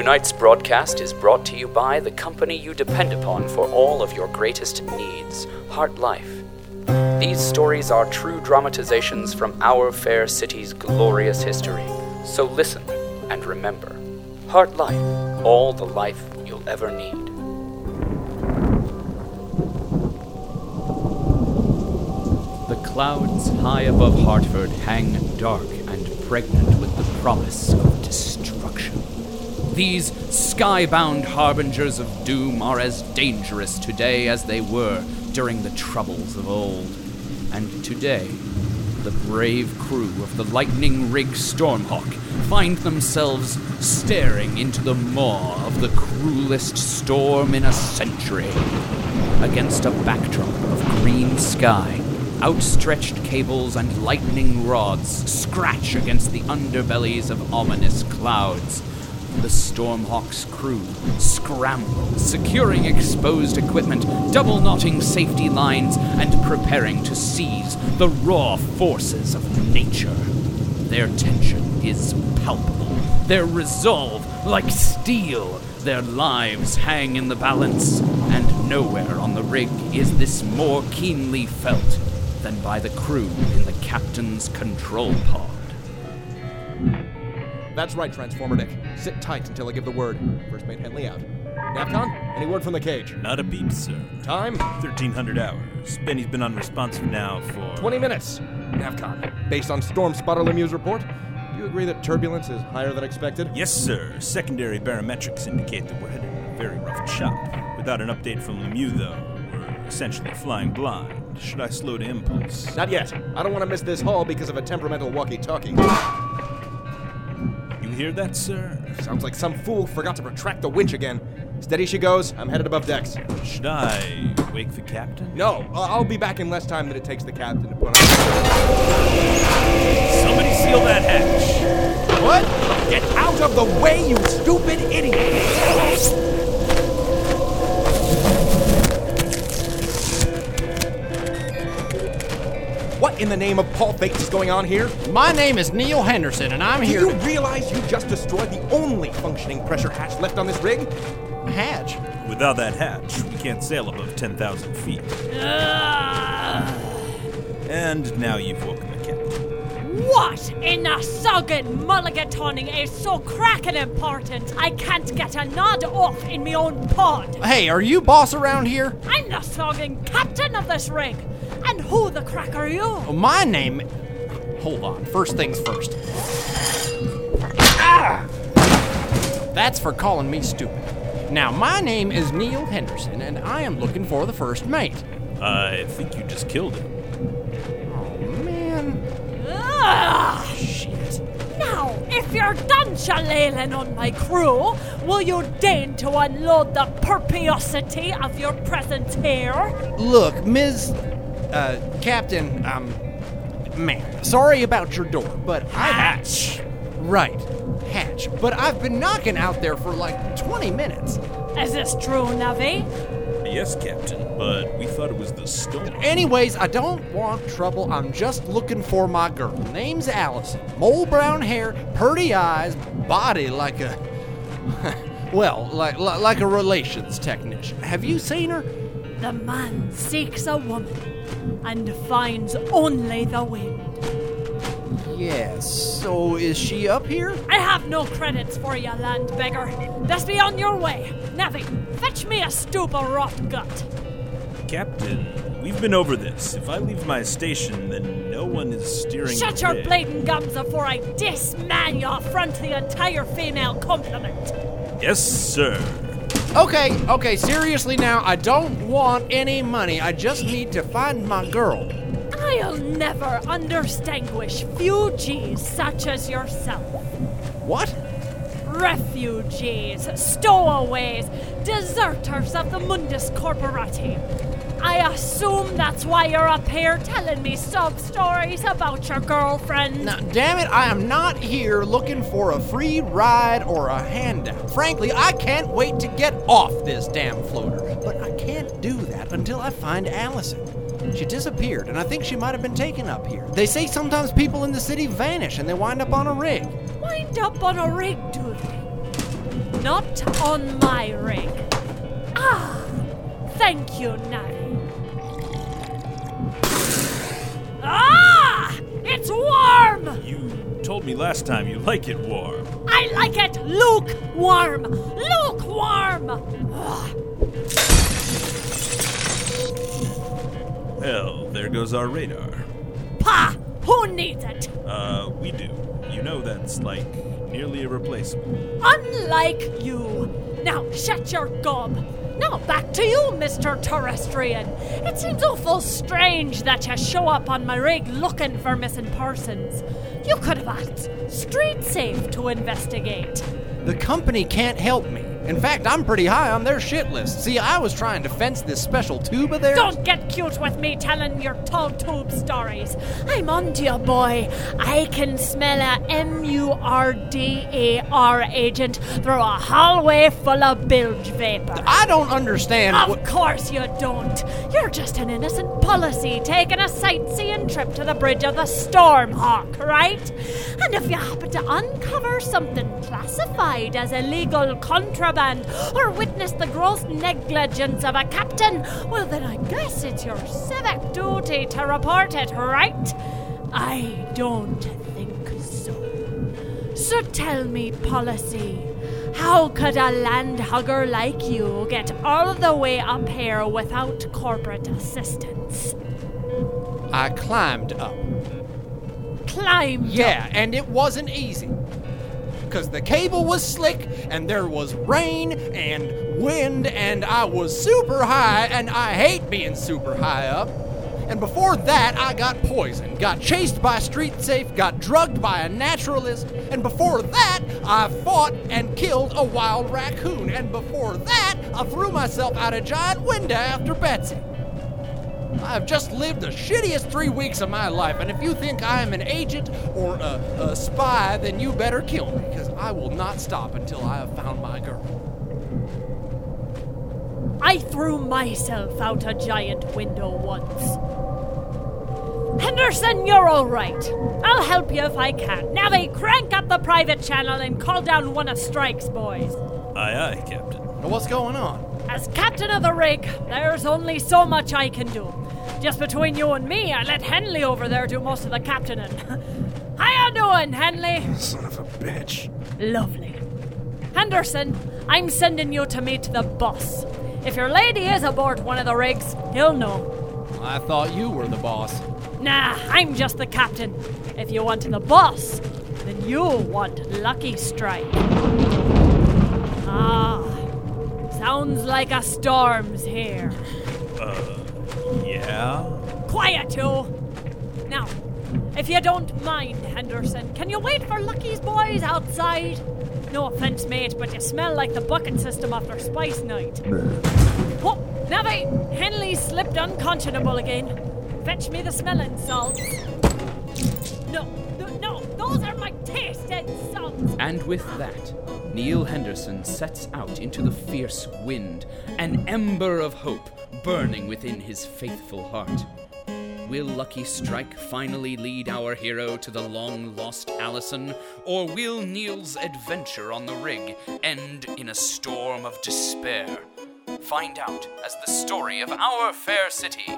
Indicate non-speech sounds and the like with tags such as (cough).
Tonight's broadcast is brought to you by the company you depend upon for all of your greatest needs, Heart Life. These stories are true dramatizations from our fair city's glorious history. So listen and remember Heart Life, all the life you'll ever need. The clouds high above Hartford hang dark and pregnant with the promise of destruction. These skybound harbingers of doom are as dangerous today as they were during the troubles of old. And today, the brave crew of the lightning rig Stormhawk find themselves staring into the maw of the cruelest storm in a century. Against a backdrop of green sky, outstretched cables and lightning rods scratch against the underbellies of ominous clouds. The Stormhawk's crew scramble, securing exposed equipment, double knotting safety lines, and preparing to seize the raw forces of nature. Their tension is palpable, their resolve like steel. Their lives hang in the balance, and nowhere on the rig is this more keenly felt than by the crew in the captain's control pod. That's right, Transformer Dick. Sit tight until I give the word. First mate Henley out. Navcon, any word from the cage? Not a beep, sir. Time? 1300 hours. Benny's been unresponsive now for. 20 minutes. Navcon, based on Storm Spotter Lemieux's report, do you agree that turbulence is higher than expected? Yes, sir. Secondary barometrics indicate that we're headed in a very rough chop. Without an update from Lemieux, though, we're essentially flying blind. Should I slow to impulse? Not yet. I don't want to miss this haul because of a temperamental walkie talkie. You hear that, sir? Sounds like some fool forgot to retract the winch again. Steady she goes. I'm headed above decks. Should I wake the captain? No, I- I'll be back in less time than it takes the captain to put on. Somebody seal that hatch. What? Get out of the way, you stupid idiot! In the name of Paul Fate is going on here? My name is Neal Henderson, and I'm Do here. Do you realize you just destroyed the only functioning pressure hatch left on this rig? A Hatch. Without that hatch, we can't sail above 10,000 feet. And now you've woken the captain. What in the soggin mulligatoning is so crackin' important I can't get a nod off in me own pod? Hey, are you boss around here? I'm the soggin captain of this rig. And who the crack are you? Oh, my name. Hold on. First things first. Ah! That's for calling me stupid. Now, my name is Neal Henderson, and I am looking for the first mate. I think you just killed him. Oh, man. Ah, shit. Now, if you're done shillelagh on my crew, will you deign to unload the purpiosity of your presence here? Look, Ms. Uh, Captain, um, man, sorry about your door, but I. Hatch. Right, Hatch. But I've been knocking out there for like 20 minutes. Is this true, Navi? Yes, Captain, but we thought it was the storm. Anyways, I don't want trouble. I'm just looking for my girl. Name's Allison. Mole brown hair, pretty eyes, body like a. (laughs) well, like, like, like a relations technician. Have you seen her? The man seeks a woman and finds only the wind. Yes. So is she up here? I have no credits for you, land beggar. Just be on your way. Navi, fetch me a stoop of rot gut. Captain, we've been over this. If I leave my station, then no one is steering. Shut your rig. blatant gums before I disman you front the entire female complement. Yes, sir. Okay, okay, seriously now, I don't want any money. I just need to find my girl. I'll never understanguish fugees such as yourself. What? Refugees, stowaways, deserters of the Mundus Corporati. I assume that's why you're up here telling me sub stories about your girlfriend. Now, damn it, I am not here looking for a free ride or a handout. Frankly, I can't wait to get off this damn floater. But I can't do that until I find Allison. She disappeared, and I think she might have been taken up here. They say sometimes people in the city vanish and they wind up on a rig. Wind up on a rig, do they? not on my rig. Ah, thank you, Navi. Ah! It's warm! You told me last time you like it warm. I like it lukewarm! Lukewarm! Ugh. Hell, there goes our radar. Pa! Who needs it? Uh, we do. You know that's like nearly irreplaceable. Unlike you. Now shut your gob. Now back to you, Mr. Terrestrian. It seems awful strange that you show up on my rig looking for missing persons. You could have asked Street Safe to investigate. The company can't help me. In fact, I'm pretty high on their shit list. See, I was trying to fence this special tube of theirs. Don't get cute with me telling your tall tube stories. I'm on to you, boy. I can smell a M U R D A R agent through a hallway full of bilge vapor. I don't understand. Of what- course you don't. You're just an innocent policy taking a sightseeing trip to the bridge of the Stormhawk, right? And if you happen to uncover something classified as illegal contraband or witness the gross negligence of a captain, well, then I guess it's your civic duty to report it, right? I don't think so. So tell me, policy. How could a landhugger like you get all the way up here without corporate assistance? I climbed up. Climb. Yeah, and it wasn't easy. Because the cable was slick, and there was rain and wind, and I was super high, and I hate being super high up. And before that, I got poisoned, got chased by Street Safe, got drugged by a naturalist, and before that, I fought and killed a wild raccoon, and before that, I threw myself out a giant window after Betsy. I've just lived the shittiest three weeks of my life, and if you think I am an agent or a, a spy, then you better kill me, because I will not stop until I have found my girl. I threw myself out a giant window once. Henderson, you're all right. I'll help you if I can. Navi, crank up the private channel and call down one of Strike's boys. Aye, aye, Captain. Now, what's going on? As captain of the rig, there's only so much I can do. Just between you and me, I let Henley over there do most of the captaining. (laughs) How you doing, Henley? (laughs) Son of a bitch. Lovely. Henderson, I'm sending you to meet the boss. If your lady is aboard one of the rigs, he'll know. I thought you were the boss. Nah, I'm just the captain. If you want the boss, then you want Lucky Strike. Ah, sounds like a storm's here. Uh, yeah? Quiet, you! Now, if you don't mind, Henderson, can you wait for Lucky's boys outside? No offense, mate, but you smell like the bucket system after Spice Night. Oh, Navi! Henley slipped unconscionable again. Fetch me the smelling salts. No, no, those are my tasted salts! And with that, Neal Henderson sets out into the fierce wind, an ember of hope burning within his faithful heart. Will Lucky Strike finally lead our hero to the long lost Allison, or will Neal's adventure on the rig end in a storm of despair? Find out as the story of our fair city